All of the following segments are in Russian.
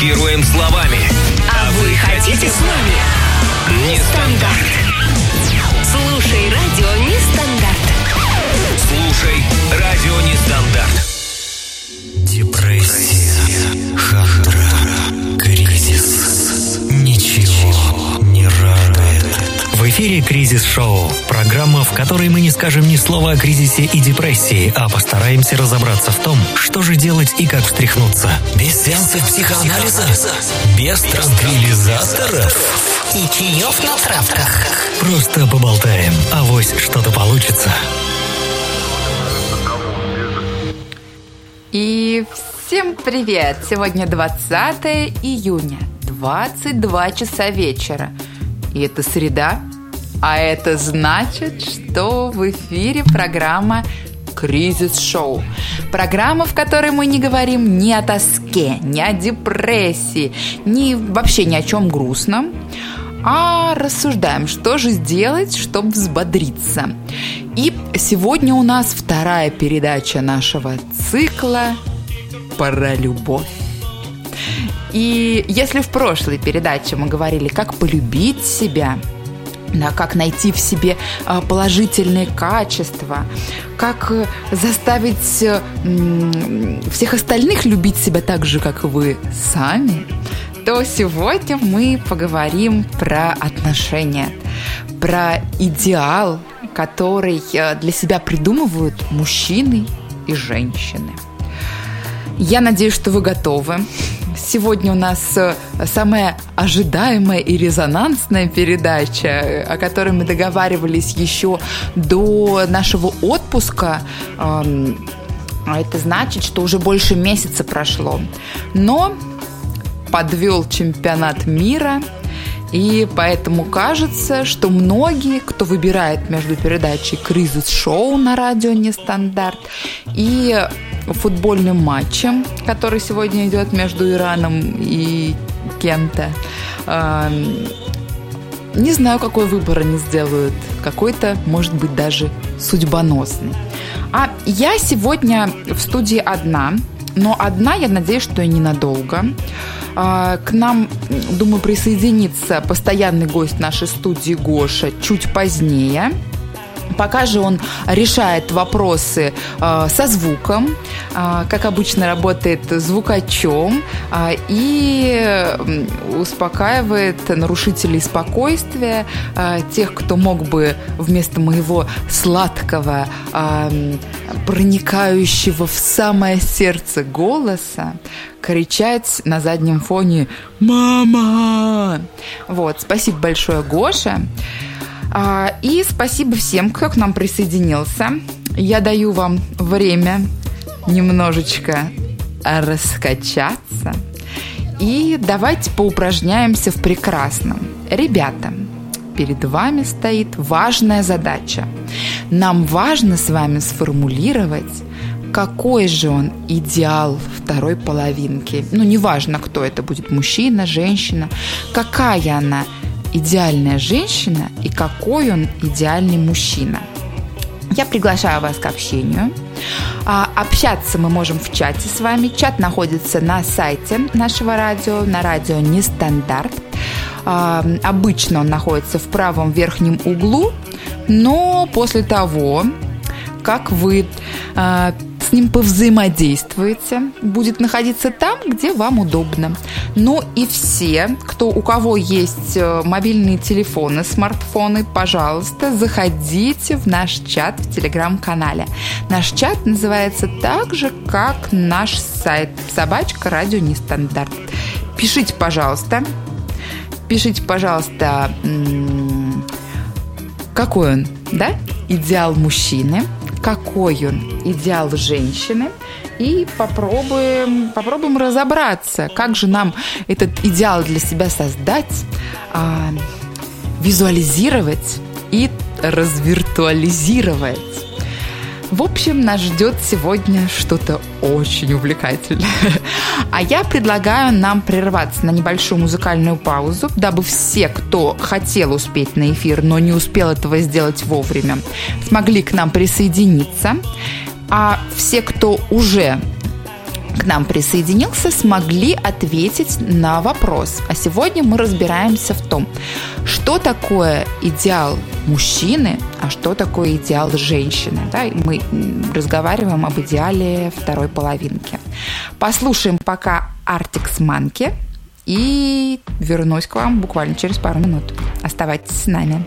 шокируем словами. А вы хотите с нами? Нестандарт. Слушай радио Эфире «Кризис-шоу» – программа, в которой мы не скажем ни слова о кризисе и депрессии, а постараемся разобраться в том, что же делать и как встряхнуться. Без сеансов психоанализа, без транквилизаторов. И чаев на травках. Просто поболтаем, авось что-то получится. И всем привет! Сегодня 20 июня, 22 часа вечера. И это среда, а это значит, что в эфире программа Кризис-шоу. Программа, в которой мы не говорим ни о тоске, ни о депрессии, ни вообще ни о чем грустном, а рассуждаем, что же сделать, чтобы взбодриться. И сегодня у нас вторая передача нашего цикла про любовь. И если в прошлой передаче мы говорили, как полюбить себя, да, как найти в себе а, положительные качества, как э, заставить э, всех остальных любить себя так же, как вы сами, то сегодня мы поговорим про отношения, про идеал, который э, для себя придумывают мужчины и женщины. Я надеюсь, что вы готовы. Сегодня у нас э, самая ожидаемая и резонансная передача, э, о которой мы договаривались еще до нашего отпуска. А это значит, что уже больше месяца прошло. Но подвел чемпионат мира, и поэтому кажется, что многие, кто выбирает между передачей «Кризис-шоу» на радио «Нестандарт» и футбольным матчем, который сегодня идет между Ираном и кем-то, эм, не знаю, какой выбор они сделают. Какой-то, может быть, даже судьбоносный. А я сегодня в студии одна, но одна, я надеюсь, что и ненадолго. А, К нам, думаю, присоединится постоянный гость нашей студии Гоша чуть позднее. Пока же он решает вопросы э, со звуком, э, как обычно работает звукачом э, и успокаивает нарушителей спокойствия, э, тех, кто мог бы вместо моего сладкого, э, проникающего в самое сердце голоса кричать на заднем фоне «Мама!». Вот, спасибо большое, Гоша. А, И спасибо всем, кто к нам присоединился. Я даю вам время немножечко раскачаться. И давайте поупражняемся в прекрасном. Ребята, перед вами стоит важная задача. Нам важно с вами сформулировать, какой же он идеал второй половинки. Ну, неважно, кто это будет, мужчина, женщина. Какая она идеальная женщина и какой он идеальный мужчина. Я приглашаю вас к общению. А, Общаться мы можем в чате с вами. Чат находится на сайте нашего радио, на радио Нестандарт. А, Обычно он находится в правом верхнем углу, но после того, как вы а, с ним повзаимодействуете, будет находиться там, где вам удобно. Ну и все, кто, у кого есть э, мобильные телефоны, смартфоны, пожалуйста, заходите в наш чат в телеграм-канале. Наш чат называется так же, как наш сайт собачка радио нестандарт. Пишите, пожалуйста, пишите, пожалуйста, какой он, да, идеал мужчины, какой он идеал женщины, и попробуем, попробуем разобраться, как же нам этот идеал для себя создать, а, визуализировать и развиртуализировать. В общем, нас ждет сегодня что-то очень увлекательное. А я предлагаю нам прерваться на небольшую музыкальную паузу, дабы все, кто хотел успеть на эфир, но не успел этого сделать вовремя, смогли к нам присоединиться. А все, кто уже к нам присоединился, смогли ответить на вопрос. А сегодня мы разбираемся в том, что такое идеал мужчины, а что такое идеал женщины. Да? Мы разговариваем об идеале второй половинки. Послушаем пока Артикс Манки и вернусь к вам буквально через пару минут. Оставайтесь с нами.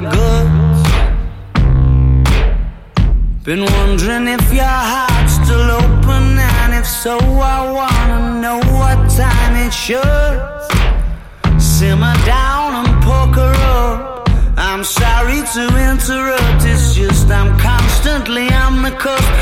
Goods? Been wondering if your heart's still open, and if so, I wanna know what time it should. Simmer down and poker up. I'm sorry to interrupt, it's just I'm constantly on the cusp.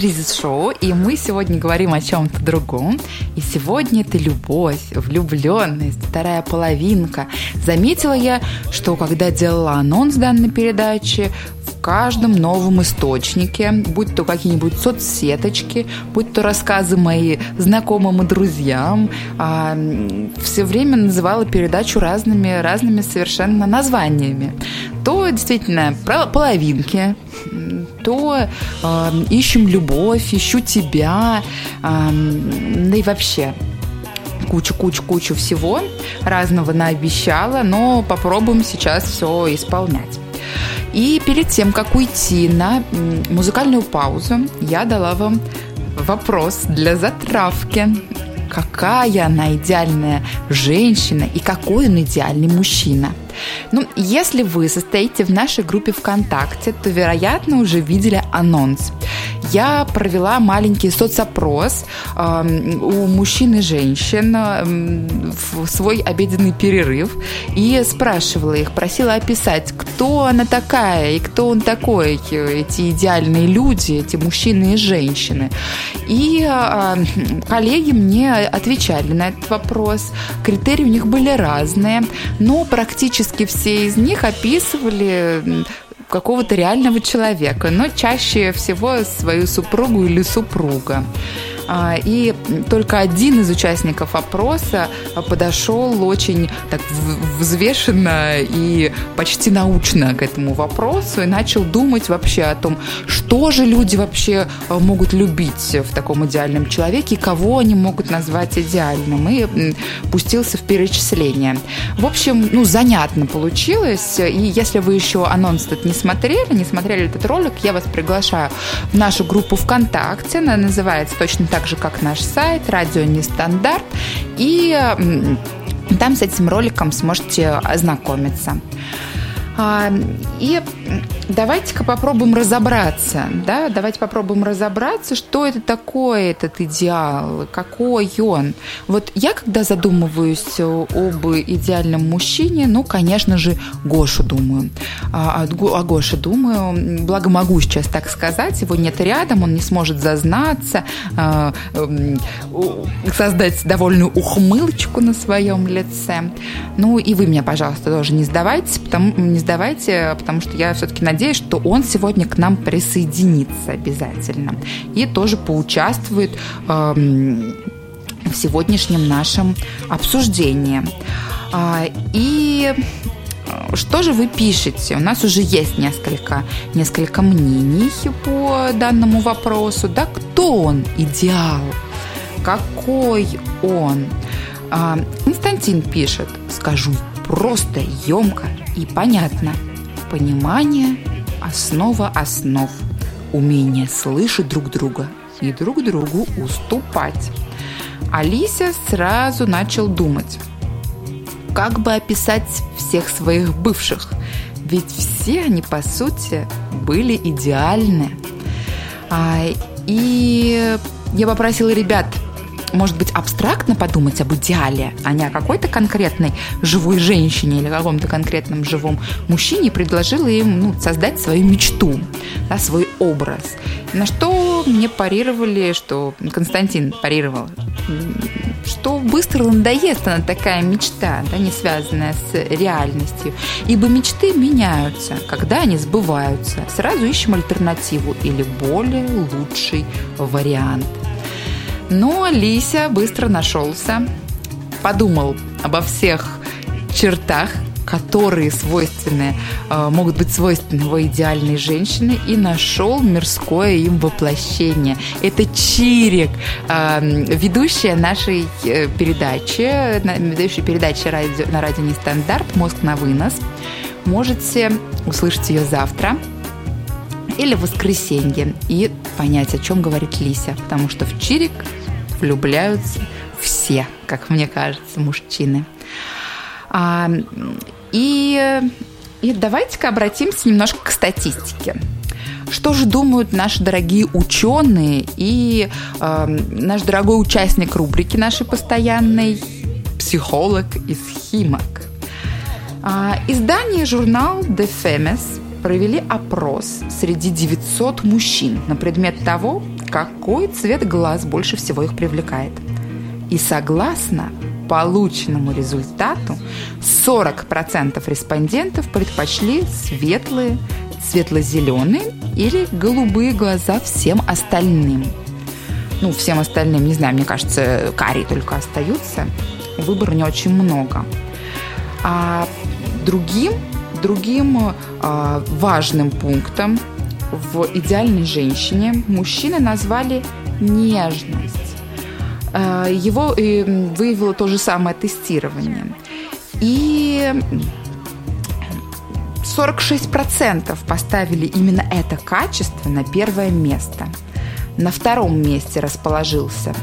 Другом. А это Кризис Шоу, и мы сегодня говорим о чем-то другом. И сегодня это любовь, влюбленность, вторая половинка. Заметила я, что когда делала анонс данной передачи, в каждом новом источнике, будь то какие-нибудь соцсеточки, будь то рассказы мои знакомым и друзьям, а, все время называла передачу разными, разными совершенно названиями. То действительно половинки, то э, ищем любовь, ищу тебя, э, да и вообще кучу-кучу-кучу всего разного наобещала, но попробуем сейчас все исполнять. И перед тем, как уйти на музыкальную паузу, я дала вам вопрос для затравки. Какая она идеальная женщина и какой он идеальный мужчина? Ну, если вы состоите в нашей группе ВКонтакте, то, вероятно, уже видели анонс. Я провела маленький соцопрос э, у мужчин и женщин э, в свой обеденный перерыв и спрашивала их, просила описать, кто она такая и кто он такой, эти идеальные люди, эти мужчины и женщины. И э, коллеги мне отвечали на этот вопрос. Критерии у них были разные, но практически все из них описывали какого-то реального человека, но чаще всего свою супругу или супруга. А, и только один из участников опроса подошел очень так взвешенно и почти научно к этому вопросу и начал думать вообще о том, что же люди вообще э, могут любить в таком идеальном человеке кого они могут назвать идеальным. И пустился в перечисление. В общем, ну, занятно получилось. И если вы еще анонс этот не смотрели, не смотрели этот ролик, я вас приглашаю в нашу группу ВКонтакте. Она называется точно так так же, как наш сайт, радио Нестандарт. И там с этим роликом сможете ознакомиться. А, и давайте-ка попробуем разобраться, да, давайте попробуем разобраться, что это такое этот идеал, какой он. Вот я, когда задумываюсь об идеальном мужчине, ну, конечно же, Гошу думаю. А, о Гоше думаю, благо могу сейчас так сказать, его нет рядом, он не сможет зазнаться, а, создать довольную ухмылочку на своем лице. Ну, и вы меня, пожалуйста, тоже не сдавайтесь, потому, не сдавайте, потому что я все-таки надеюсь, что он сегодня к нам присоединится обязательно и тоже поучаствует эм, в сегодняшнем нашем обсуждении. А, и что же вы пишете? У нас уже есть несколько, несколько мнений по данному вопросу. Да, кто он идеал? Какой он? А, Константин пишет, скажу просто, емко и понятно. Понимание – основа основ. Умение слышать друг друга и друг другу уступать. Алися сразу начал думать, как бы описать всех своих бывших, ведь все они, по сути, были идеальны. А, и я попросила ребят может быть, абстрактно подумать об идеале, а не о какой-то конкретной живой женщине или каком-то конкретном живом мужчине, предложила им ну, создать свою мечту, да, свой образ. На что мне парировали, что Константин парировал, что быстро надоест она такая мечта, да, не связанная с реальностью. Ибо мечты меняются, когда они сбываются. Сразу ищем альтернативу или более лучший вариант. Но Лися быстро нашелся, подумал обо всех чертах, которые свойственны, э, могут быть свойственны его идеальной женщине, и нашел мирское им воплощение. Это Чирик, э, ведущая нашей э, передачи, ведущая передачи на радио Нестандарт «Мозг на вынос». Можете услышать ее завтра или в воскресенье и понять, о чем говорит Лися, потому что в Чирик влюбляются все, как мне кажется, мужчины. А, и, и давайте-ка обратимся немножко к статистике. Что же думают наши дорогие ученые и э, наш дорогой участник рубрики нашей постоянной психолог из Химок? А, издание журнал The Femes провели опрос среди 900 мужчин на предмет того, какой цвет глаз больше всего их привлекает. И согласно полученному результату 40% респондентов предпочли светлые, светло-зеленые или голубые глаза всем остальным. Ну, всем остальным, не знаю, мне кажется, карие только остаются. Выбора не очень много. А другим, другим а, важным пунктом в идеальной женщине мужчины назвали нежность. А, его и выявило то же самое тестирование. И 46% поставили именно это качество на первое место. На втором месте расположился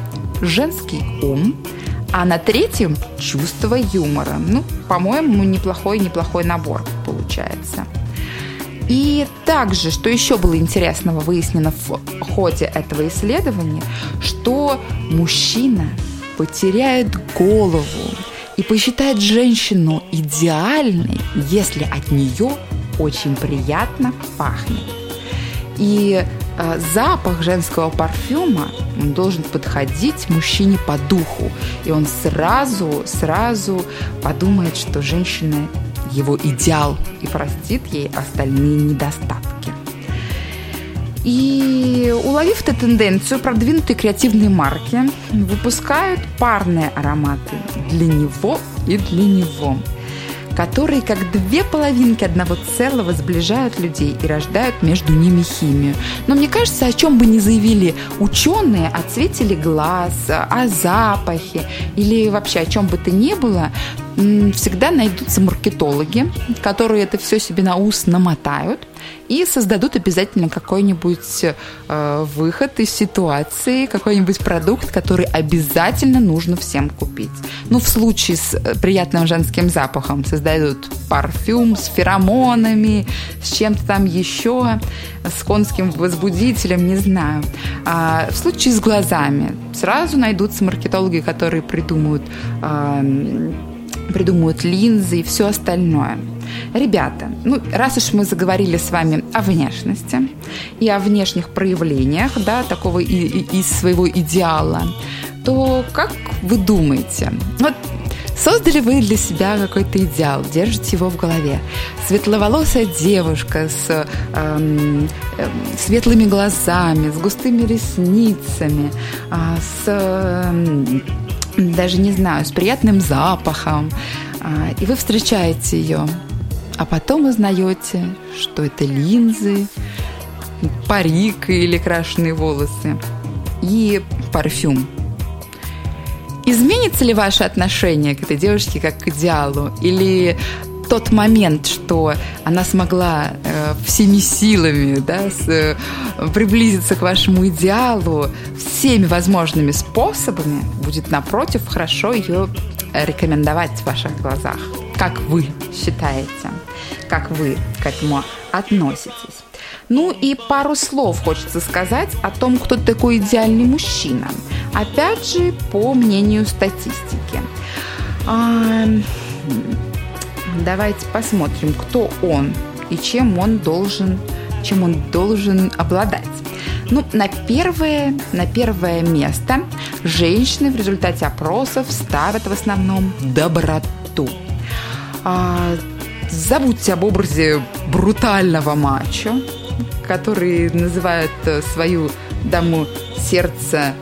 женский ум, а на третьем – чувство юмора. Ну, по-моему, неплохой-неплохой набор получается. И также, что еще было интересного выяснено в ходе этого исследования, что мужчина потеряет голову и посчитает женщину идеальной, если от нее очень приятно пахнет. И э, запах женского парфюма он должен подходить мужчине по духу, и он сразу, сразу подумает, что женщина его идеал и простит ей остальные недостатки. И уловив эту тенденцию, продвинутые креативные марки выпускают парные ароматы для него и для него – которые как две половинки одного целого сближают людей и рождают между ними химию. Но мне кажется, о чем бы ни заявили ученые, о цвете ли глаз, о запахе или вообще о чем бы то ни было, всегда найдутся маркетологи, которые это все себе на ус намотают и создадут обязательно какой-нибудь э, выход из ситуации, какой-нибудь продукт, который обязательно нужно всем купить. Ну, в случае с э, приятным женским запахом создадут парфюм с феромонами, с чем-то там еще, с конским возбудителем, не знаю. А в случае с глазами сразу найдутся маркетологи, которые придумают э, придумывают линзы и все остальное. Ребята, ну, раз уж мы заговорили с вами о внешности и о внешних проявлениях, да, такого и, и, из своего идеала, то как вы думаете, вот Создали вы для себя какой-то идеал, держите его в голове. Светловолосая девушка с эм, э, светлыми глазами, с густыми ресницами, э, с э, даже не знаю, с приятным запахом, а, и вы встречаете ее, а потом узнаете, что это линзы, парик или крашеные волосы и парфюм. Изменится ли ваше отношение к этой девушке как к идеалу? Или тот момент, что она смогла э, всеми силами да, с, э, приблизиться к вашему идеалу всеми возможными способами, будет напротив хорошо ее рекомендовать в ваших глазах. Как вы считаете? Как вы к этому относитесь? Ну и пару слов хочется сказать о том, кто такой идеальный мужчина. Опять же, по мнению статистики. Давайте посмотрим, кто он и чем он должен, чем он должен обладать. Ну, на первое, на первое место женщины в результате опросов ставят в основном доброту. А, забудьте об образе брутального мачо, который называет э, свою даму сердца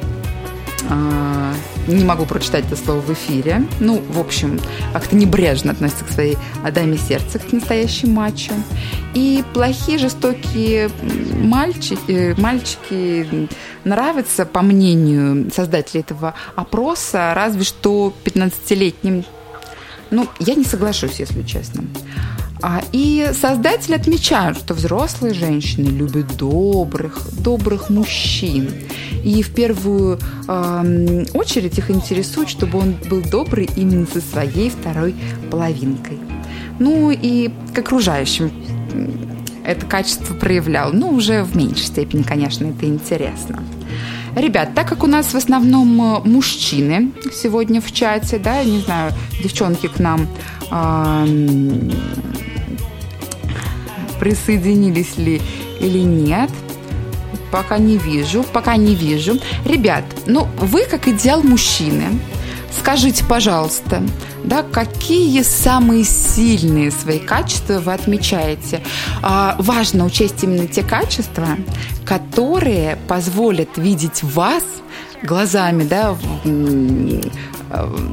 а, не могу прочитать это слово в эфире. Ну, в общем, как-то небрежно относится к своей даме сердца, к настоящим матчу. И плохие, жестокие мальчики, мальчики нравятся, по мнению создателей этого опроса, разве что 15-летним. Ну, я не соглашусь, если честно. А, и создатели отмечают, что взрослые женщины любят добрых, добрых мужчин. И в первую э, очередь их интересует, чтобы он был добрый именно со своей второй половинкой. Ну и к окружающим это качество проявлял. Ну, уже в меньшей степени, конечно, это интересно. Ребят, так как у нас в основном э, мужчины сегодня в чате, да, не знаю, девчонки к нам э, присоединились ли или нет. пока не вижу, пока не вижу. Ребят, ну вы как идеал мужчины. Скажите, пожалуйста, да, какие самые сильные свои качества вы отмечаете? А, важно учесть именно те качества, которые позволят видеть вас глазами, да,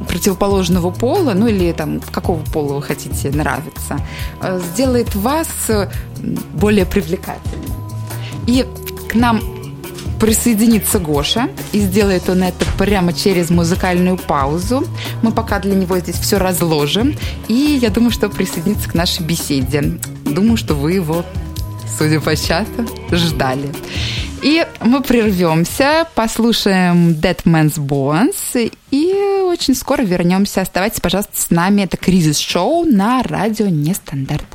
противоположного пола, ну или там какого пола вы хотите нравиться, э, сделает вас более привлекательным. И к нам присоединится Гоша, и сделает он это прямо через музыкальную паузу. Мы пока для него здесь все разложим, и я думаю, что присоединится к нашей беседе. Думаю, что вы его, судя по чату, ждали. И мы прервемся, послушаем Dead Man's Bones, и очень скоро вернемся. Оставайтесь, пожалуйста, с нами. Это кризис-шоу на радио Нестандарт.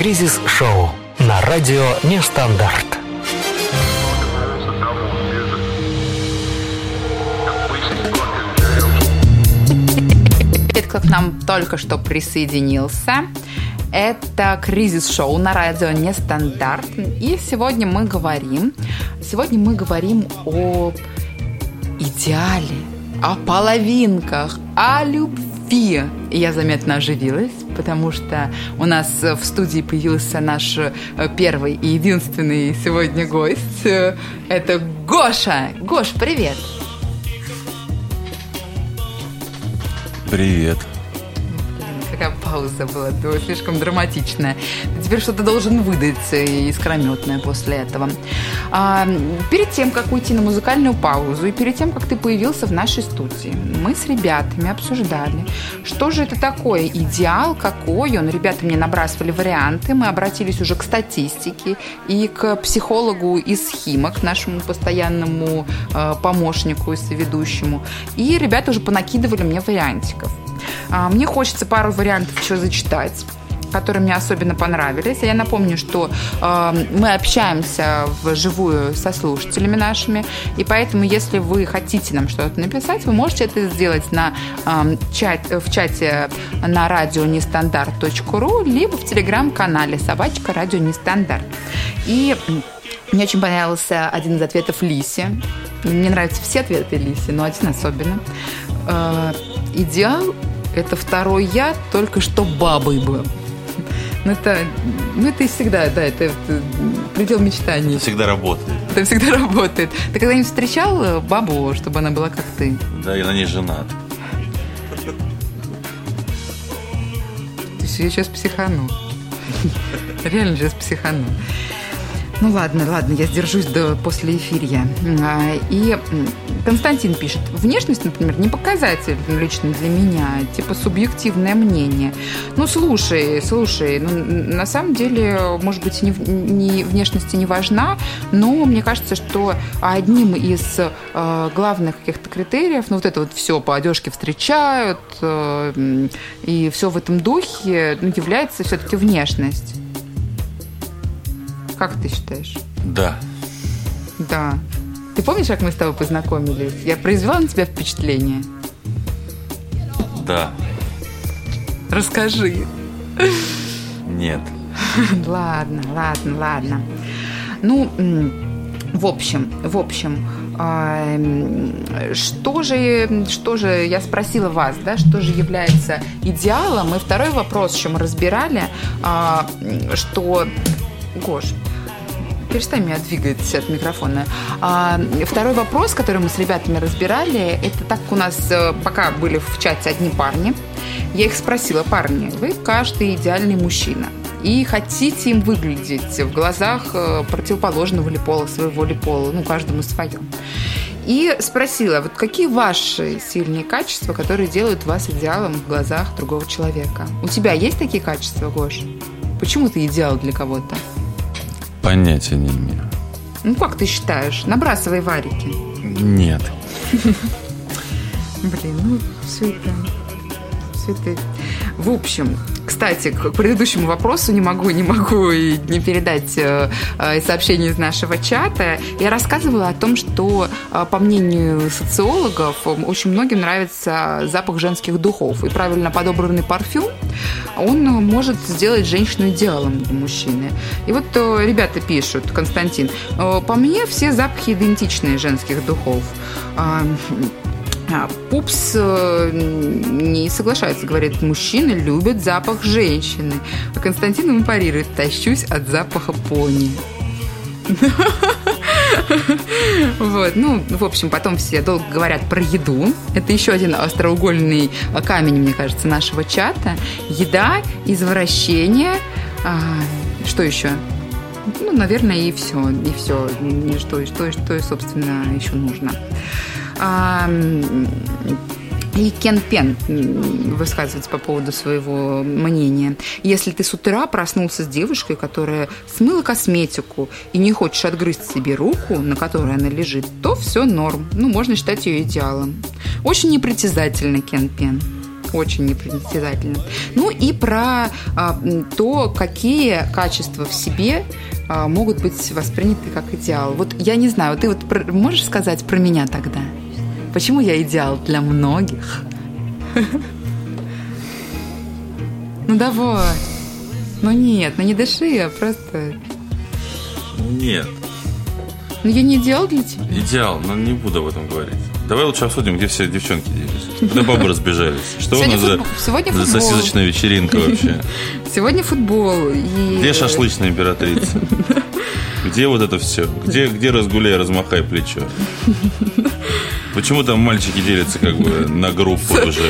Слушаете «Кризис-шоу» на радио «Нестандарт». Кто к нам только что присоединился. Это кризис-шоу на радио Нестандарт. И сегодня мы говорим, сегодня мы говорим о идеале, о половинках, о любви. Я заметно оживилась, потому что у нас в студии появился наш э, первый и единственный сегодня гость. Э, Это Гоша. Гош, привет. Привет. Блин, Какая пауза была, да, слишком драматичная. Ты теперь что-то должен выдать э, искрометное после этого. А, перед тем, как уйти на музыкальную паузу, и перед тем, как ты появился в нашей студии, мы с ребятами обсуждали, что же это такое, идеал какой он. Ребята мне набрасывали варианты, мы обратились уже к статистике и к психологу из Химок, нашему постоянному э, помощнику и соведущему. И ребята уже понакидывали мне вариантиков. А, Мне хочется пару вариантов еще зачитать которые мне особенно понравились. Я напомню, что э, мы общаемся вживую со слушателями нашими, и поэтому, если вы хотите нам что-то написать, вы можете это сделать на, э, чат, в чате на радио нестандарт.ру, либо в телеграм-канале собачка радио нестандарт. И мне очень понравился один из ответов Лиси. Мне нравятся все ответы Лиси, но один особенно. Э, идеал – это второй я, только что бабой был. Ну, это, ну, это и всегда, да, это, это предел мечтаний. Это всегда работает. Это всегда работает. Ты когда-нибудь встречал э, бабу, чтобы она была как ты? Да, я на ней женат. То есть я сейчас психану. Реально сейчас психану. Ну ладно, ладно, я сдержусь до после эфирия. А, И Константин пишет, внешность, например, не показатель лично для меня, типа субъективное мнение. Ну слушай, слушай, ну, на самом деле, может быть, не, не- внешность не важна, но мне кажется, что одним из э, главных каких-то критериев, ну вот это вот все по одежке встречают, э, и все в этом духе, ну, является все-таки внешность. Как ты считаешь? Да. Да. Ты помнишь, как мы с тобой познакомились? Я произвела на тебя впечатление? Да. Расскажи. Нет. Ладно, ладно, ладно. Ну, в общем, в общем, а, что же, что же, я спросила вас, да, что же является идеалом? И второй вопрос, что мы разбирали, а, что, Гош, перестань меня двигать от микрофона. А, второй вопрос, который мы с ребятами разбирали, это так у нас э, пока были в чате одни парни, я их спросила, парни, вы каждый идеальный мужчина и хотите им выглядеть в глазах э, противоположного ли пола, своего ли пола, ну, каждому свое. И спросила, вот какие ваши сильные качества, которые делают вас идеалом в глазах другого человека? У тебя есть такие качества, Гош? Почему ты идеал для кого-то? Понятия не имею. Ну, как ты считаешь? Набрасывай варики. Нет. Блин, ну, все это... Все это... В общем, кстати, к предыдущему вопросу не могу, не могу и не передать э, э, сообщение из нашего чата. Я рассказывала о том, что, э, по мнению социологов, очень многим нравится запах женских духов. И правильно подобранный парфюм, он может сделать женщину идеалом для мужчины. И вот ребята пишут, Константин, по мне все запахи идентичные женских духов. А, Пупс э, не соглашается, говорит, мужчины любят запах женщины. А Константин ему парирует, тащусь от запаха пони. Вот, ну, в общем, потом все долго говорят про еду. Это еще один остроугольный камень, мне кажется, нашего чата. Еда, извращение. а, что еще? Ну, наверное, и все. И все. И что, что, что, собственно, еще нужно. А, И Кен Пен высказывается по поводу своего мнения. Если ты с утра проснулся с девушкой, которая смыла косметику и не хочешь отгрызть себе руку, на которой она лежит, то все норм. Ну, можно считать ее идеалом. Очень непритязательно, Кен Пен. Очень непритязательным. Ну и про а, то, какие качества в себе а, могут быть восприняты как идеал. Вот я не знаю, ты вот про- можешь сказать про меня тогда? Почему я идеал для многих? Ну давай. Ну нет, ну не дыши, а просто... Нет. Ну я не идеал для тебя. Идеал, но не буду об этом говорить. Давай лучше обсудим, где все девчонки делись. Куда бабы разбежались? Что у Сегодня нас за, футбол- сегодня за футбол. сосисочная вечеринка вообще? Сегодня футбол. И... Где шашлычная императрица? Где вот это все? Где, где разгуляй, размахай плечо? Почему там мальчики делятся как бы на группы уже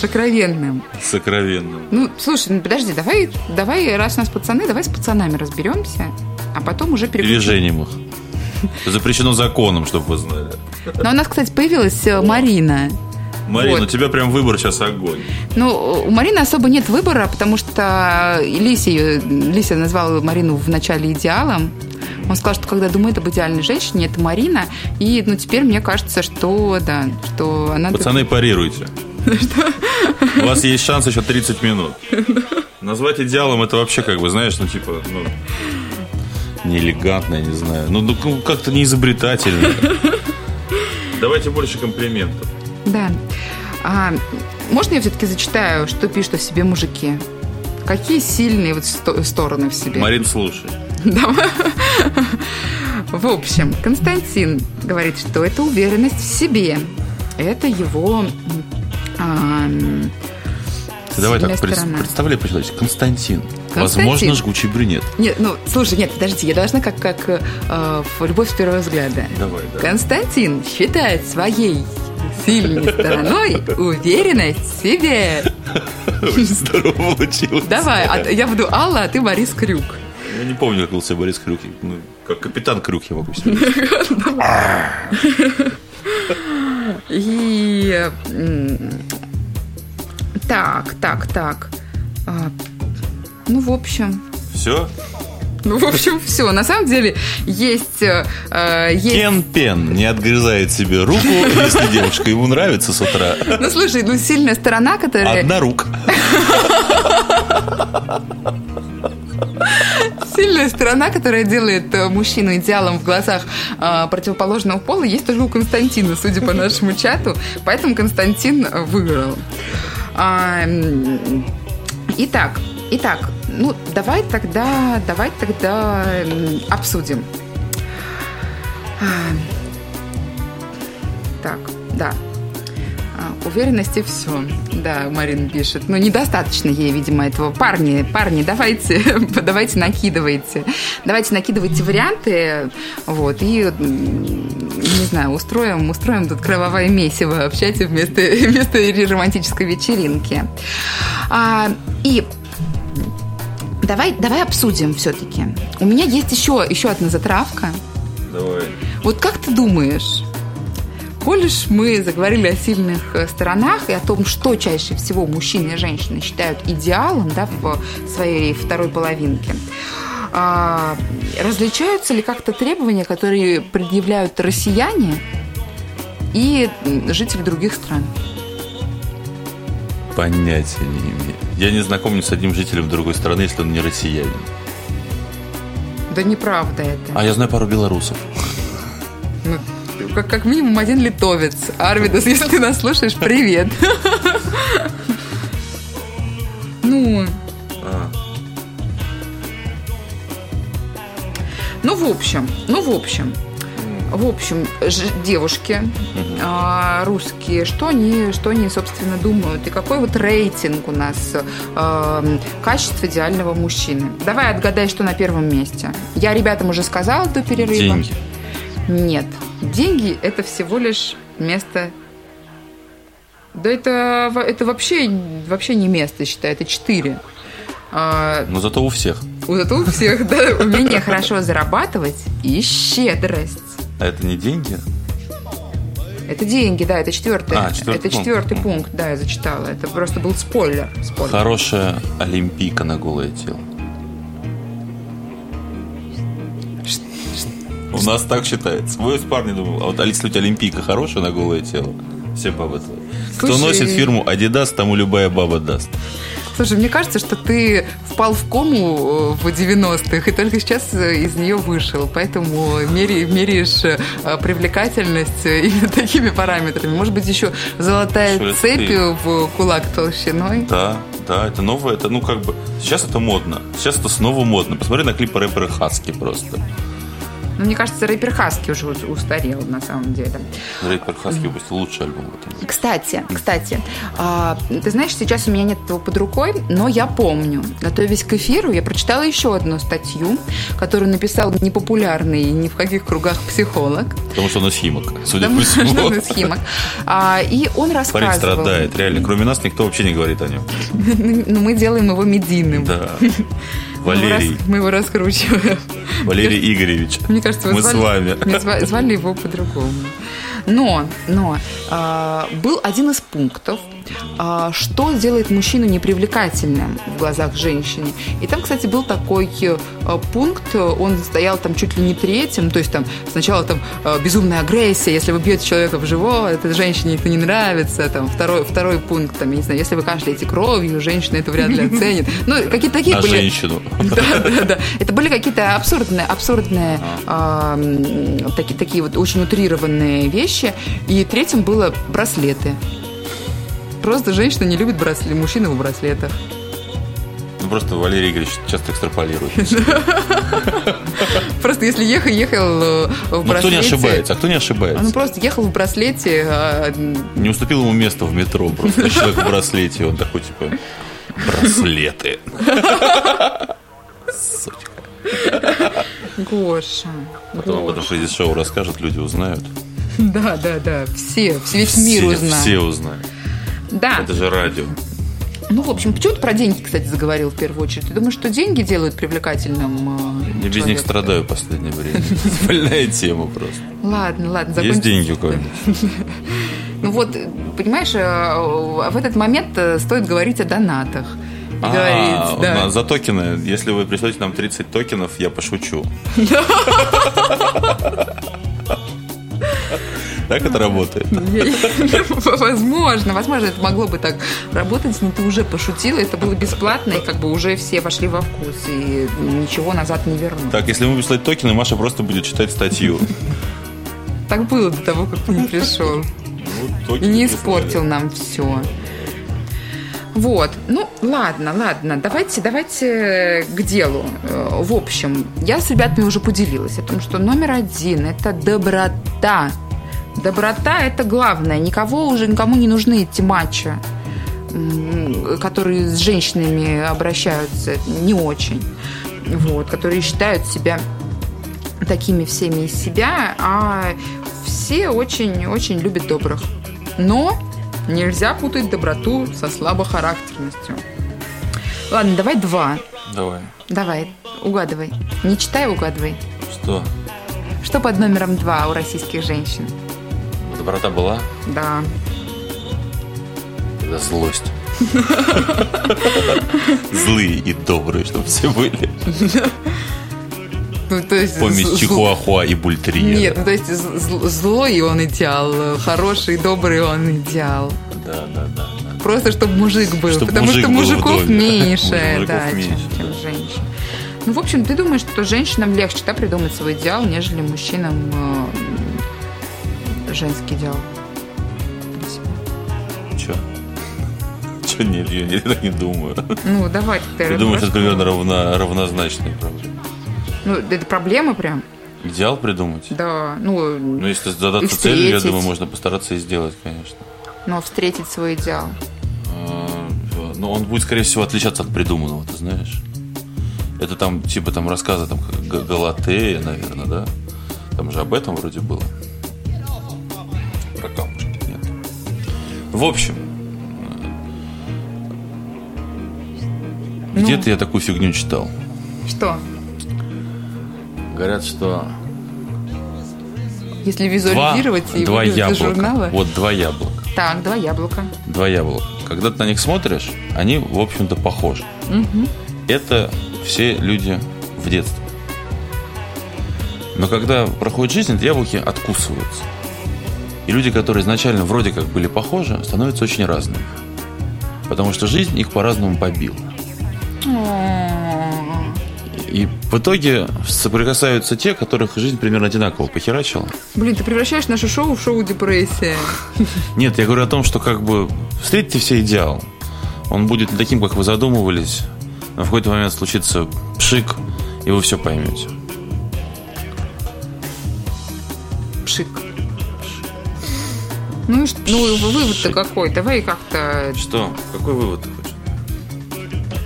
Сокровенным. сокровенным? Ну, слушай, ну подожди, давай, давай, раз у нас пацаны, давай с пацанами разберемся, а потом уже переключим. женим их. Запрещено законом, чтобы вы знали. Но у нас, кстати, появилась э, Марина. Марина, Вот. у тебя прям выбор сейчас огонь. Ну, у Марины особо нет выбора, потому что Лися, ее, Лися назвала Марину в начале идеалом. Он сказал, что когда думает об идеальной женщине, это Марина. И, ну, теперь мне кажется, что, да, что она... Пацаны, парируйте. У вас есть шанс еще 30 минут. Назвать идеалом это вообще как бы, знаешь, ну типа, ну, неэлегантно, я не знаю. Ну, ну, как-то не изобретательно. Давайте больше комплиментов. Да. А, можно я все-таки зачитаю, что пишут о себе мужики? Какие сильные вот сто- стороны в себе? Марин, слушай. В общем, Константин говорит, что это уверенность в себе. Это его а, Ты давай так, сторона. представляй по-человечески. Константин. Константин. Возможно, жгучий брюнет. Нет, ну, слушай, нет, подожди, я должна как, как э, в «Любовь с первого взгляда». Давай, да. Константин считает своей сильной стороной уверенность в себе. Очень здорово получилось. Давай, а я буду Алла, а ты Борис Крюк. Я не помню, как был себя Борис Крюк. Ну, как капитан Крюк я могу себе. И так, так, так. А, Ну, в общем, Все? ну, в общем, все. На самом деле есть, э, э, есть Кен Пен не отгрызает себе руку, если девушка ему нравится с утра. Ну, слушай, ну, сильная сторона, которая... Одна рука. Сильная сторона, которая делает э, мужчину идеалом в глазах э, противоположного пола, есть тоже у Константина, судя по нашему чату. Поэтому Константин э, выиграл. А, итак, итак, ну, давай тогда, давай тогда обсудим. А, так, да. А, Уверенности все. Да, Марина пишет. Ну, недостаточно ей, видимо, этого. Парни, парни, давайте, давайте накидывайте. Давайте накидывайте варианты. Вот, и, не знаю, устроим, устроим тут кровавое месиво в чате вместо, вместо романтической вечеринки. А, и давай, давай обсудим все-таки. У меня есть еще, еще одна затравка. Давай. Вот как ты думаешь, коль уж мы заговорили о сильных э, сторонах и о том, что чаще всего мужчины и женщины считают идеалом да, в своей второй половинке, а, различаются ли как-то требования, которые предъявляют россияне и жители других стран? Понятия не имею. Я не знаком ни с одним жителем другой страны, если он не россиянин. Да неправда это. А я знаю пару белорусов. Как, как минимум один литовец. Арвидас, если ты нас слушаешь, привет. Ну, Ну, в общем, ну, в общем, в общем, девушки а, русские, что они, что они, собственно, думают, и какой вот рейтинг у нас а, качества идеального мужчины. Давай отгадай, что на первом месте. Я ребятам уже сказала до перерыва. деньги. Нет, деньги – это всего лишь место... Да это, это вообще, вообще не место, считай, это четыре. А, Но зато у всех. у- Зато у всех, да, умение хорошо зарабатывать и щедрость. А это не деньги? Это деньги, да, это четвертый. А, четвертый это пункт. четвертый пункт, да, я зачитала. Это просто был спойлер. спойлер. Хорошая олимпийка на голое тело. У нас так считается. Вы с парни думал, а вот если у тебя олимпийка хорошая на голое тело, Все бабы твои. Кто Слушай, носит фирму Adidas, тому любая баба даст. Слушай, мне кажется, что ты впал в кому э, в 90-х и только сейчас э, из нее вышел. Поэтому мери- меряешь э, привлекательность э, именно такими параметрами. Может быть, еще золотая это цепь ты? в кулак толщиной. Да, да, это новое, это, ну, как бы, сейчас это модно. Сейчас это снова модно. Посмотри на клипы рэпера Хаски просто. Ну, мне кажется, рэпер Хаски уже устарел на самом деле. Рэпер Хаски выпустил лучший альбом в этом. Кстати, кстати, а, ты знаешь, сейчас у меня нет этого под рукой, но я помню, готовясь к эфиру, я прочитала еще одну статью, которую написал непопулярный ни в каких кругах психолог, Потому что он из Химок, судя по потому что всему. он из Химок. А, и он Парень рассказывал... страдает, реально. Кроме нас никто вообще не говорит о нем. Ну, мы делаем его медийным. Да. Мы Валерий, рас- Мы его раскручиваем. Валерий Игоревич. Мне кажется, вы Мы с вами. звали его по-другому. Но, но а, был один из пунктов, что делает мужчину непривлекательным в глазах женщины. И там, кстати, был такой э, пункт, он стоял там чуть ли не третьим, то есть там сначала там э, безумная агрессия, если вы бьете человека в живот, этой женщине это не нравится, там второй, второй пункт, там, я не знаю, если вы кашляете кровью, женщина это вряд ли оценит. Ну, какие-то такие На были... женщину. Да, да, да. Это были какие-то абсурдные, абсурдные а, м, таки- такие вот очень утрированные вещи. И третьим было браслеты. Просто женщина не любит браслеты, мужчины в браслетах. Ну, просто Валерий Игоревич часто экстраполирует. Просто если ехал, ехал э, в Ну, кто браслете... не ошибается? А кто не ошибается? просто ехал в браслете, а, Не уступил ему место в метро. Просто человек в браслете. Он такой, типа, браслеты. Сучка. Гоша. Потом об этом Шоу расскажут, люди узнают. Да, да, да. Все, весь мир узнал. Все узнают. Да. Это же радио. Ну, в общем, почему ты про деньги, кстати, заговорил в первую очередь? Ты думаешь, что деньги делают привлекательным э, Я без них страдаю в последнее время. Больная тема просто. Ладно, ладно, Есть закончим. деньги у кого-нибудь? Ну вот, понимаешь, э, в этот момент э, стоит говорить о донатах. А, говорить, да. за токены. Если вы пришлете нам 30 токенов, я пошучу. Так это работает. Возможно, возможно, это могло бы так работать, но ты уже пошутила, это было бесплатно, и как бы уже все вошли во вкус, и ничего назад не вернуть. Так, если мы прислать токены, Маша просто будет читать статью. Так было до того, как ты не пришел. Ну, И токены не испортил нам все. Вот, ну ладно, ладно, давайте, давайте к делу. Э, В общем, я с ребятами уже поделилась о том, что номер один – это доброта. Доброта – это главное. Никого уже, никому не нужны эти матчи, которые с женщинами обращаются не очень. Вот, которые считают себя такими всеми из себя, а все очень-очень любят добрых. Но нельзя путать доброту со слабохарактерностью. Ладно, давай два. Давай. Давай, угадывай. Не читай, угадывай. Что? Что под номером два у российских женщин? Доброта была? Да. Тогда злость. Злые и добрые, чтобы все были. Ну, то есть Помесь зл- Чихуахуа и Бультерьера. Нет, ну то есть зл- злой он идеал, хороший, добрый он идеал. Да, да, да. да. Просто чтобы мужик был. Чтоб потому мужик что мужиков меньше, Мужиков да, чем- меньше, чем, да. женщин. Ну, в общем, ты думаешь, что женщинам легче да, придумать свой идеал, нежели мужчинам э, женский идеал. для себя. Че? Че нет, я так не думаю. Ну, давай ты Я думаю, расскажи. примерно равно, равнозначные проблемы. Ну, это проблема прям. Идеал придумать? Да, ну, Ну, если задаться целью, я думаю, можно постараться и сделать, конечно. но встретить свой идеал. А, Но он будет, скорее всего, отличаться от придуманного, ты знаешь. Это там, типа, там рассказы там, Галатея, наверное, да? Там же об этом вроде было. Про камушки нет. В общем, Ну. где-то я такую фигню читал. Что? Говорят, что Если два, визуализировать и два вылезать из яблока. журнала. Вот два яблока. Так, два яблока. два яблока. Когда ты на них смотришь, они, в общем-то, похожи. Это все люди в детстве. Но когда проходит жизнь, яблоки откусываются. И люди, которые изначально вроде как были похожи, становятся очень разными. Потому что жизнь их по-разному побила. И в итоге соприкасаются те, которых жизнь примерно одинаково похерачила. Блин, ты превращаешь наше шоу в шоу депрессия. Нет, я говорю о том, что как бы встретите все идеал. Он будет не таким, как вы задумывались. Но в какой-то момент случится пшик, и вы все поймете. Ну, и что- ну вывод-то какой? Давай как-то... Что? Какой вывод ты хочешь?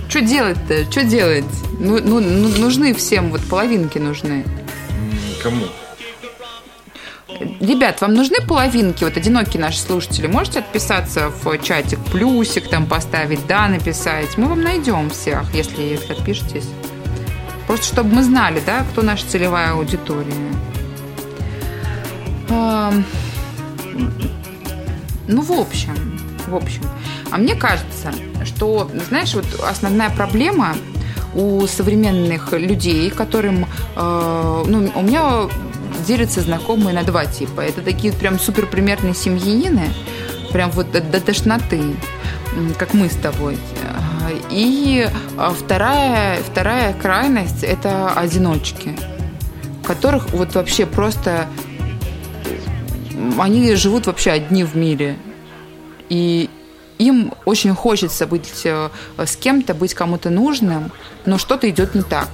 Что делать-то? Что делать? Ну, ну, ну, нужны всем, вот половинки нужны. Кому? Ребят, вам нужны половинки? Вот одинокие наши слушатели. Можете отписаться в чатик, плюсик там поставить, да, написать. Мы вам найдем всех, если, если отпишетесь. Просто чтобы мы знали, да, кто наша целевая аудитория. Ну, в общем, в общем. А мне кажется, что, знаешь, вот основная проблема у современных людей, которым, э, ну, у меня делятся знакомые на два типа. Это такие прям суперпримерные семьянины, прям вот до, до тошноты, как мы с тобой. И вторая, вторая крайность – это одиночки, которых вот вообще просто они живут вообще одни в мире. И им очень хочется быть э, с кем-то, быть кому-то нужным, но что-то идет не так.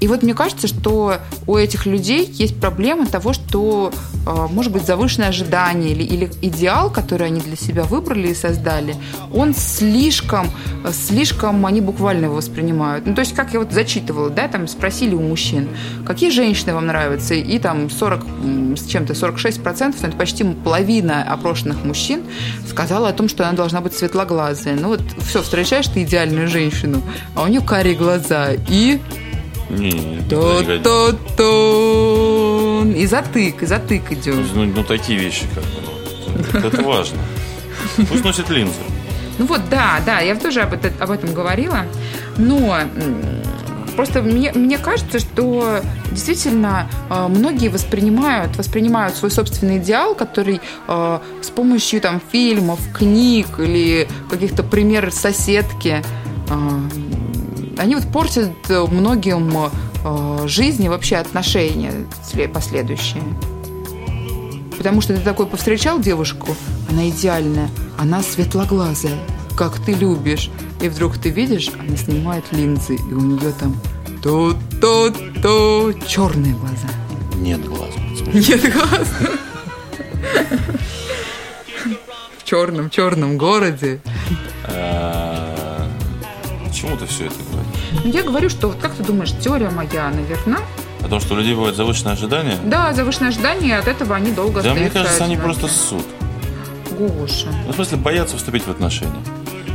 И вот мне кажется, что у этих людей есть проблема того, что, э, может быть, завышенное ожидание или, или идеал, который они для себя выбрали и создали, он слишком, слишком они буквально его воспринимают. Ну, то есть, как я вот зачитывала, да, там спросили у мужчин, какие женщины вам нравятся, и там 40 м, с чем-то, 46 процентов, это почти половина опрошенных мужчин сказала о том, что она должна быть светлоглазая. Ну вот, все, встречаешь ты идеальную женщину, а у нее карие глаза и Не, то И затык, и затык идет. Ну, ну, такие вещи как бы. ну, это- важно. Пусть носит линзы. Ну вот, да, да, я тоже об, это- об этом говорила. Но просто мне, мне кажется, что действительно э, многие воспринимают, воспринимают свой собственный идеал, который э, с помощью там фильмов, книг или каких-то примеров соседки э, они вот портят э, многим э, жизни, вообще отношения сле- последующие. Потому что ты такой повстречал девушку, она идеальная, она светлоглазая, как ты любишь. И вдруг ты видишь, она снимает линзы, и у нее там то-то-то черные глаза. Нет глаз. Нет глаз. В черном, черном городе. А, Почему ты все это говоришь? Ну, Я говорю, что вот как ты думаешь, теория моя, она верна? О том, что у людей бывает завышенное ожидание? Да, завышенное ожидание, и от этого они долго Да, мне кажется, они просто ссут. Гоша. Ну, в смысле, боятся вступить в отношения.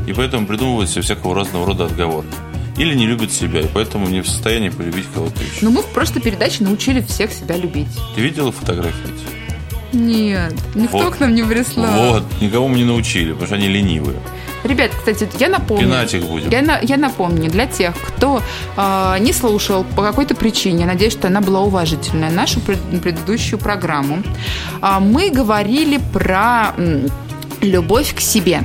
И поэтому придумывают себе всякого разного рода отговорки. Или не любят себя, и поэтому не в состоянии полюбить кого-то еще. Но мы в прошлой передаче научили всех себя любить. Ты видела фотографии эти? Нет, никто Вот. к нам не прислал. Вот, никого мы не научили, потому что они ленивые. Ребят, кстати, я напомню. Пинать их будем. Я, на- я напомню для тех, кто э, не слушал по какой-то причине, я надеюсь, что она была уважительная, нашу пред- предыдущую программу, а, мы говорили про м, любовь к себе.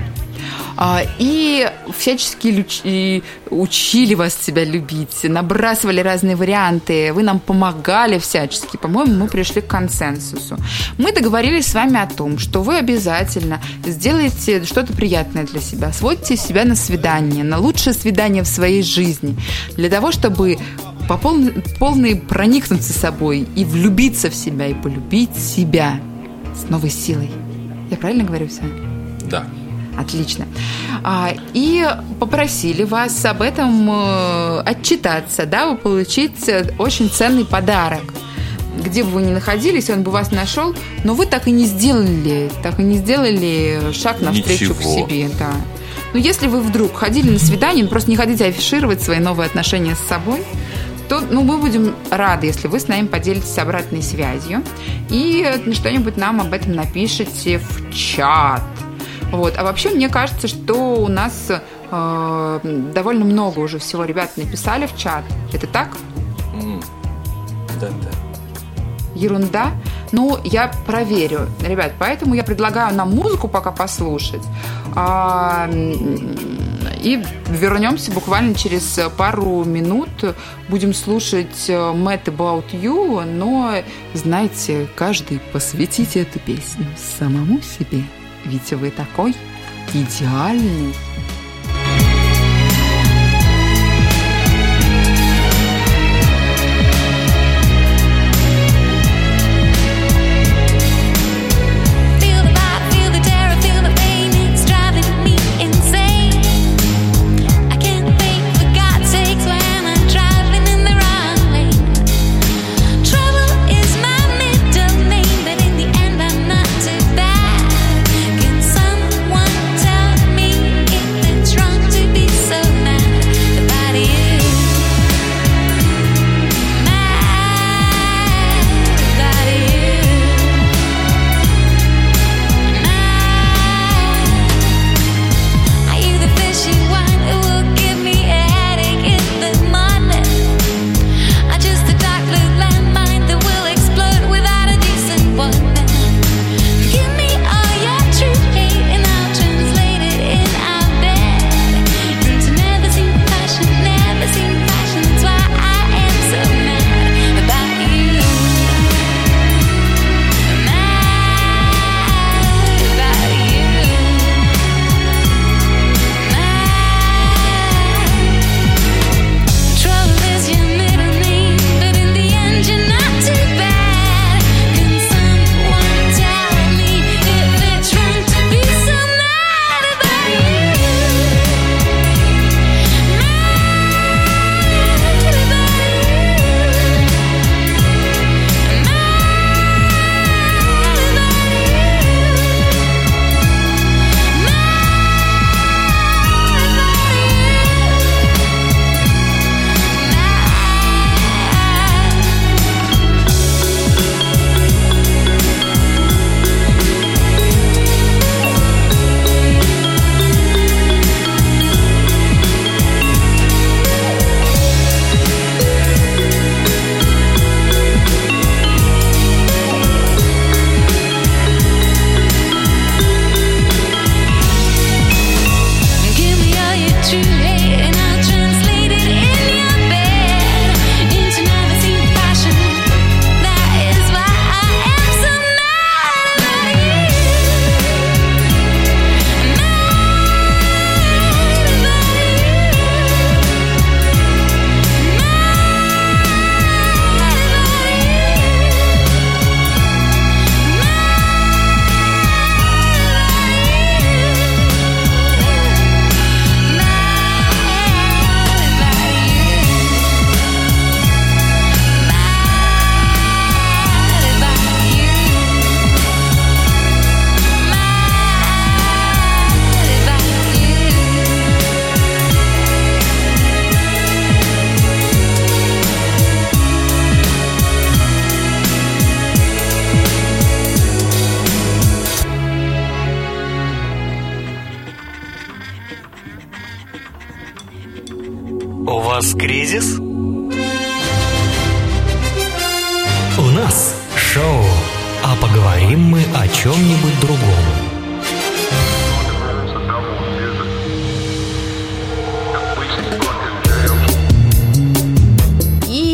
А, И всячески учили вас себя любить, набрасывали разные варианты, вы нам помогали всячески. По-моему, мы пришли к консенсусу. Мы договорились с вами о том, что вы обязательно сделаете что-то приятное для себя, сводите себя на свидание, на лучшее свидание в своей жизни, для того, чтобы по полной, полной проникнуться собой и влюбиться в себя, и полюбить себя с новой силой. Я правильно говорю все? Да. Отлично. А, И попросили вас об этом э, отчитаться, да, вы получите очень ценный подарок. Где бы вы ни находились, он бы вас нашел, но вы так и не сделали, так и не сделали шаг навстречу к Ничего. себе, да. Но если вы вдруг ходили на свидание, просто не хотите афишировать свои новые отношения с собой, то ну, мы будем рады, если вы с нами поделитесь обратной связью и что-нибудь нам об этом напишите в чат. Вот. А вообще, мне кажется, что у нас э, довольно много уже всего ребят написали в чат. Это так? Да, да. Ерунда? Ну, я проверю, ребят, поэтому я предлагаю нам музыку пока послушать. А, и вернемся буквально через пару минут. Будем слушать э, Mad About You, но, знаете, каждый посвятите эту песню самому себе. Ведь вы такой идеальный.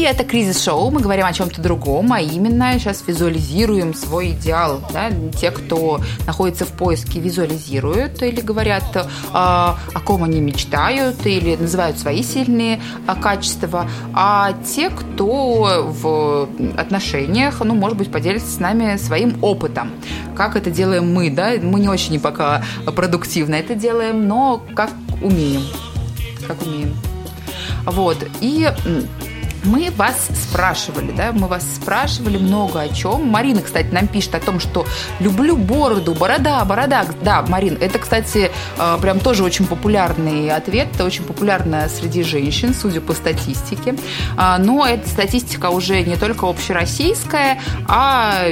Это кризис-шоу. Мы говорим о чем-то другом, а именно сейчас визуализируем свой идеал. Да? Те, кто находится в поиске, визуализируют или говорят, а, о ком они мечтают, или называют свои сильные а, качества. А те, кто в отношениях, ну, может быть, поделятся с нами своим опытом. Как это делаем мы, да? Мы не очень пока продуктивно это делаем, но как умеем. Как умеем. Вот. И мы вас спрашивали, да, мы вас спрашивали много о чем. Марина, кстати, нам пишет о том, что люблю бороду, борода, борода. Да, Марин, это, кстати, э, прям тоже очень популярный ответ, это очень популярно среди женщин, судя по статистике. А, Но эта статистика уже не только общероссийская, а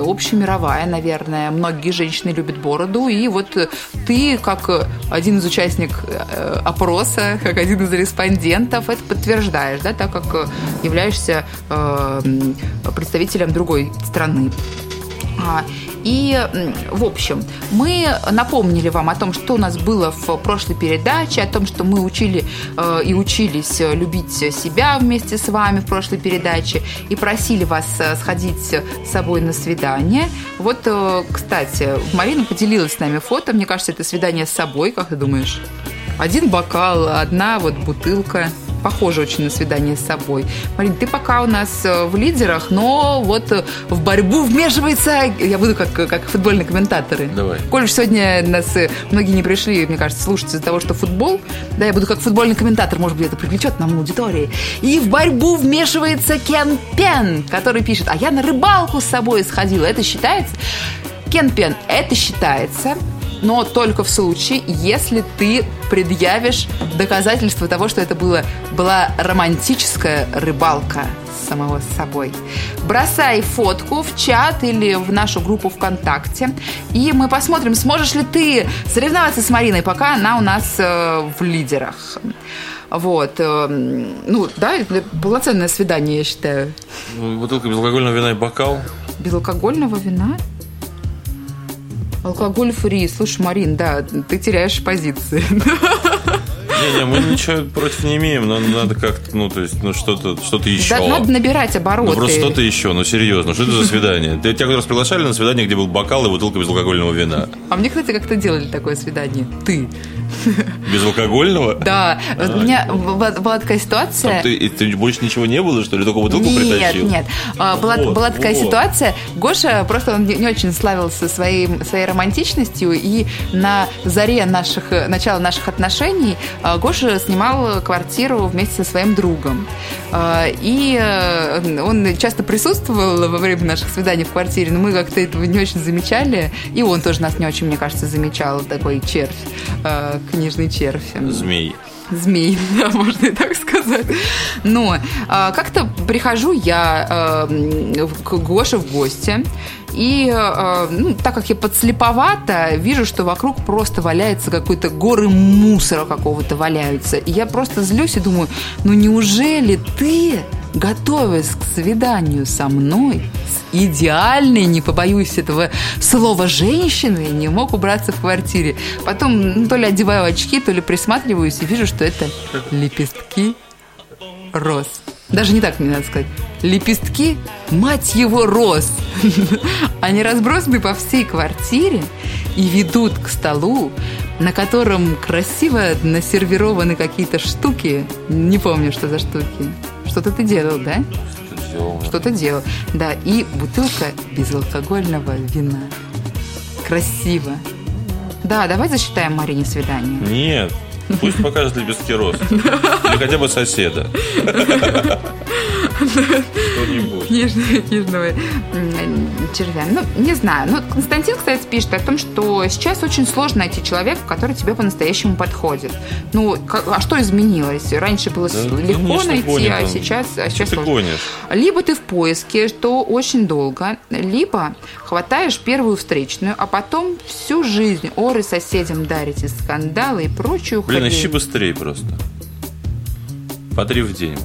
общемировая, наверное. Многие женщины любят бороду, и вот ты, как один из участников э, опроса, как один из респондентов, это подтверждаешь, да, так как являешься э, представителем другой страны. А, И, в общем, мы напомнили вам о том, что у нас было в прошлой передаче, о том, что мы учили э, и учились э, любить себя вместе с вами в прошлой передаче, и просили вас э, сходить с собой на свидание. Вот, э, кстати, Марина поделилась с нами фото. Мне кажется, это свидание с собой, как ты думаешь? Один бокал, одна вот бутылка. Похоже очень на свидание с собой. Марин, ты пока у нас э, в лидерах, но вот э, в борьбу вмешивается... Я буду как, как футбольные комментаторы. Давай. Коль уж сегодня нас э, многие не пришли, мне кажется, слушать из-за того, что футбол, да, я буду как футбольный комментатор, может быть, это привлечет нам аудитории. И в борьбу вмешивается Кен Пен, который пишет, а я на рыбалку с собой сходила. Это считается? Кен Пен, это считается, но только в случае, если ты предъявишь доказательства того, что это было, была романтическая рыбалка с самого с собой. Бросай фотку в чат или в нашу группу ВКонтакте, и мы посмотрим, сможешь ли ты соревноваться с Мариной, пока она у нас э, в лидерах. Вот. э, ну, да, это полноценное свидание, я считаю. Ну, Бутылка безалкогольного вина и бокал. Безалкогольного вина? Алкоголь фри. Слушай, Марин, да, ты теряешь позиции. Не-не, мы ничего против не имеем, но надо как-то, ну, то есть, ну, что-то что еще. Да, надо набирать обороты. Ну, просто что-то еще, ну, серьезно, что это за свидание? Ты тебя раз приглашали на свидание, где был бокал и бутылка безалкогольного вина? А мне, кстати, как-то делали такое свидание. Ты. Безалкогольного? Да. Вот У меня была, такая ситуация. Ты, ты больше ничего не было, что ли? Только бутылку нет, притащил? нет. А, Была, Вот, была такая вот. ситуация. Гоша просто он не, очень славился своим, своей романтичностью, и на заре наших, начала наших отношений а, Гоша снимал квартиру вместе со своим другом. А, И э, он часто присутствовал во время наших свиданий в квартире, но мы как-то этого не очень замечали, и он тоже нас не очень, мне кажется, замечал, такой червь, книжный червь. Змей. Змей, да, можно и так сказать. Но а, как-то прихожу я а, к Гоше в гости, и а, ну, так как я подслеповата, вижу, что вокруг просто валяется какой-то горы мусора какого-то валяются. И я просто злюсь и думаю, ну неужели ты, готовясь к свиданию со мной, с идеальной, не побоюсь этого слова, женщиной, не мог убраться в квартире. Потом ну, то ли одеваю очки, то ли присматриваюсь и вижу, что это лепестки роз. Даже не так мне надо сказать. Лепестки, мать его, роз. Они разбросаны по всей квартире и ведут к столу, на котором красиво насервированы какие-то штуки. Не помню, что за штуки. Что-то ты делал, да? Что сделал? Что-то делал. Да, и бутылка безалкогольного вина. Красиво. Да, давай засчитаем Марине свидание. Нет. Пусть покажет лепестки роз. Или хотя бы соседа. Книжного м, червя. Ну, не знаю. Ну, Константин, кстати, пишет о том, что сейчас очень сложно найти человека, который тебе по-настоящему подходит. Ну, а что изменилось? Раньше было Да, легко конечно, найти, а сейчас, а сейчас ты гонишь? Либо ты в поиске, что очень долго, либо хватаешь первую встречную, а потом всю жизнь оры соседям дарите, скандалы и прочую Блин, хрень. ищи быстрее просто. По три в день.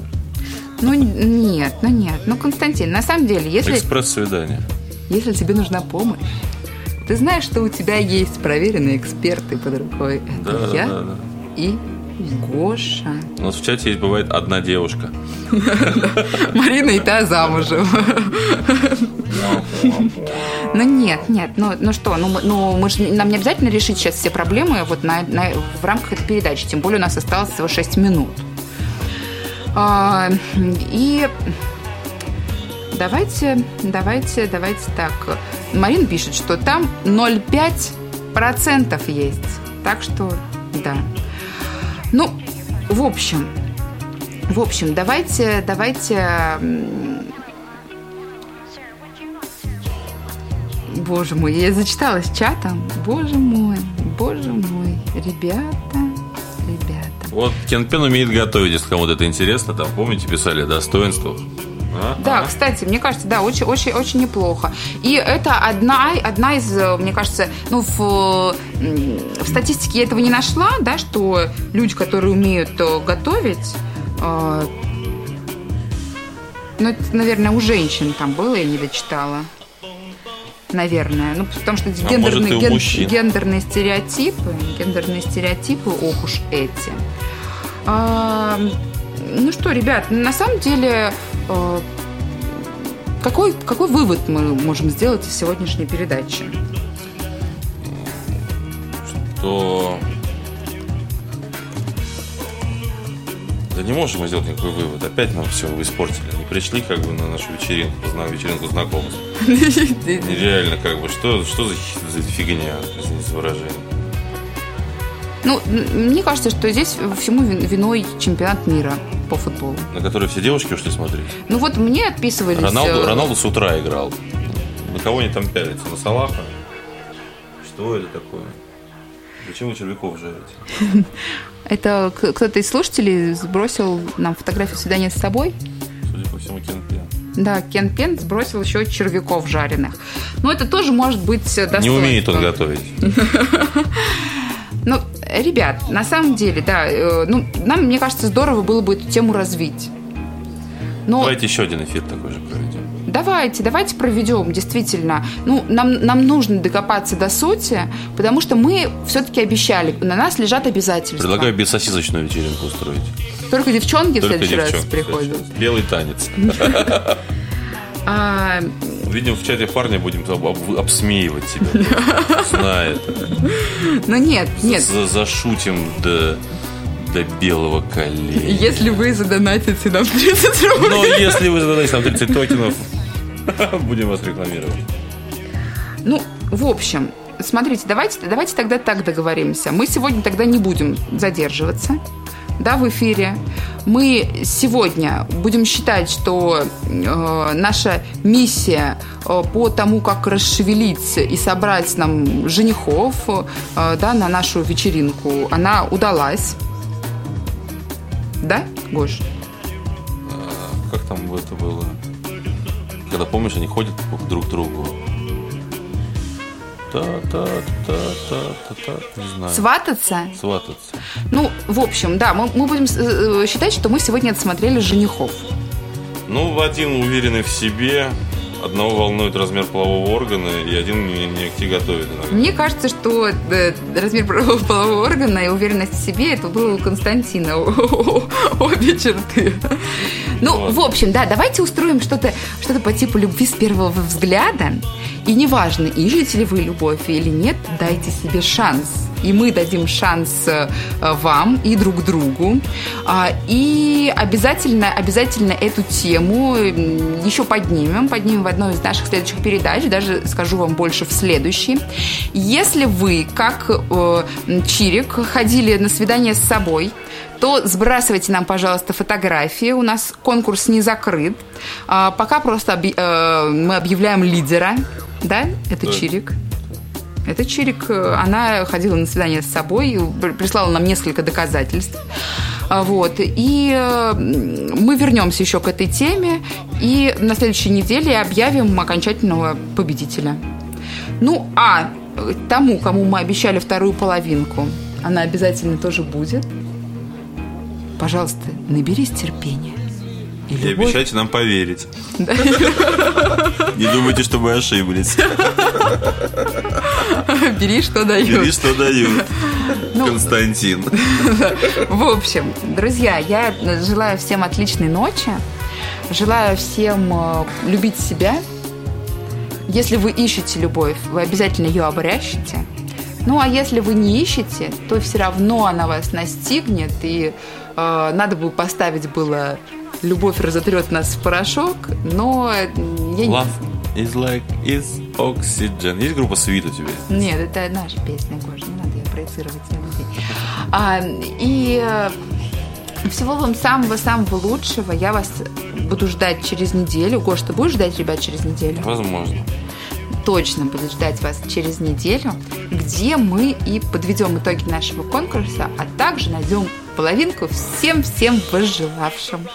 Ну, нет, ну нет. Ну, Константин, на самом деле, если... Экспресс-свидание. Если тебе нужна помощь, ты знаешь, что у тебя есть проверенные эксперты под рукой. Это Да, я да, да. и Гоша. У нас в чате есть, бывает, одна девушка. Марина и та замужем. Ну нет, нет, ну, ну что, ну, мы- ну мы же, нам не обязательно решить сейчас все проблемы вот на, на- в рамках этой передачи, тем более у нас осталось всего 6 минут. А, и давайте, давайте, давайте так. Марина пишет, что там 0,5% есть. Так что, да. Ну, в общем, в общем, давайте, давайте... Боже мой, я зачиталась чатом. Боже мой, боже мой, ребята. Вот Кен Пен умеет готовить, если кому-то это интересно. Там, помните, писали о достоинствах? А? Да, кстати, мне кажется, да, очень, очень, очень неплохо. И это одна, одна из, э, мне кажется, ну, в, в статистике я этого не нашла, да, что люди, которые умеют э, готовить, э, ну, это, наверное, у женщин там было, я не дочитала. наверное. Ну, потому что А может, гендерные, у ген- гендерные стереотипы, гендерные стереотипы, ох уж эти. А, ну что, ребят, на самом деле, э, какой, какой вывод мы можем сделать из сегодняшней передачи? то... Да не можем мы сделать никакой вывод. Опять нам все испортили. Не пришли как бы на нашу вечеринку, позна- вечеринку знакомств. Нереально как бы. Что, что за, за фигня, извините за выражение. Ну, мне кажется, что здесь всему вин- виной чемпионат мира по футболу. На который все девушки ушли смотреть. Ну вот мне отписывались... Роналду, э, Роналду с утра играл. На кого они там пялятся? На Салаха? Что это такое? Зачем вы червяков жарите? Это кто-то из слушателей сбросил нам фотографию свидания с собой. Судя по всему, Кен Пен. Да, Кен Пен сбросил еще червяков жареных. Но это тоже может быть достоинством. Не умеет он готовить. Ну, ребят, на самом деле, да, э, ну, нам, мне кажется, здорово было бы эту тему развить. Но Давайте еще один эфир такой же проведем. давайте, давайте проведем, действительно. Ну, нам, нам нужно докопаться до сути, потому что мы все-таки обещали, на нас лежат обязательства. Предлагаю бессосисочную вечеринку устроить. Только девчонки в Только следующий раз девчонки. приходят. Белый танец. Видим в чате парня, будем об- об- обсмеивать тебя. Знает. ну нет, нет. За- Зашутим до, до белого колена. Если вы задонатите нам 30 рублей. Но если вы зададите нам 30 токенов, будем вас рекламировать. Ну, в общем, смотрите, давайте, давайте тогда так договоримся. Мы сегодня тогда не будем задерживаться да, в эфире. Мы сегодня будем считать, что э, наша миссия э, по тому, как расшевелить и собрать нам женихов э, да, на нашу вечеринку, она удалась. Да, Гош? Как там это было? Когда, помнишь, они ходят друг к другу. Свататься? Свататься. Ну, в общем, да, мы, мы будем считать, что мы сегодня отсмотрели женихов. Ну, один уверенный в себе, одного волнует размер полового органа, и один не акти готовит иногда. Мне кажется, что э, размер полового органа и уверенность в себе это было у Константина обе черты. Ну, в общем, да, давайте устроим что-то что по типу любви с первого взгляда. И неважно, ищете ли вы любовь или нет, дайте себе шанс. И мы дадим шанс э, вам и друг другу. А, И обязательно, обязательно эту тему еще поднимем. Поднимем в одной из наших следующих передач. Даже скажу вам больше в следующей. Если вы, как э, Чирик, ходили на свидание с собой, то сбрасывайте нам, пожалуйста, фотографии. У нас конкурс не закрыт. А, Пока просто объ- э, мы объявляем лидера. Да, это Да. Чирик. Это Чирик, э, она ходила на свидание с собой, прислала нам несколько доказательств. А, Вот. И э, мы вернемся еще к этой теме и на следующей неделе объявим окончательного победителя. Ну, а э, тому, кому мы обещали вторую половинку, она обязательно тоже будет. Пожалуйста, наберись терпения. И И любовь- обещайте нам поверить. Не думайте, что мы ошиблись. Бери, что дают. Бери, что дают. Ну, Константин. В общем, друзья, я желаю всем отличной ночи. Желаю всем э, любить себя. Если вы ищете любовь, вы обязательно ее обрящите. Ну, а если вы не ищете, то все равно она вас настигнет. И э, надо бы поставить было «Любовь разотрет нас в порошок», но я не... Love is like is oxygen. Есть группа Свит у тебя? Нет, это наша песня, Гоша, не надо ее проецировать на людей. А, и э, всего вам самого-самого лучшего. Я вас буду ждать через неделю. Гош, ты будешь ждать ребят через неделю? Возможно. Точно буду ждать вас через неделю, где мы и подведем итоги нашего конкурса, а также найдем половинку всем-всем возжелавшим.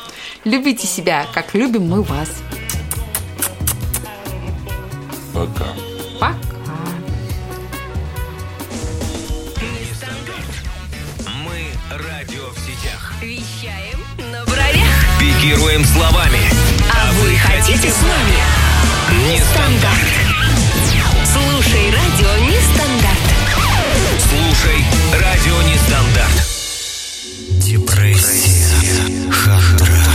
Любите себя, как любим мы вас. Пока. Пока. Мы радио в сетях. Вещаем на бровях. Пикируем словами. А, вы хотите с нами? Нестандарт. Слушай радио Нестандарт. Слушай радио Нестандарт. Депрессия. Хандра.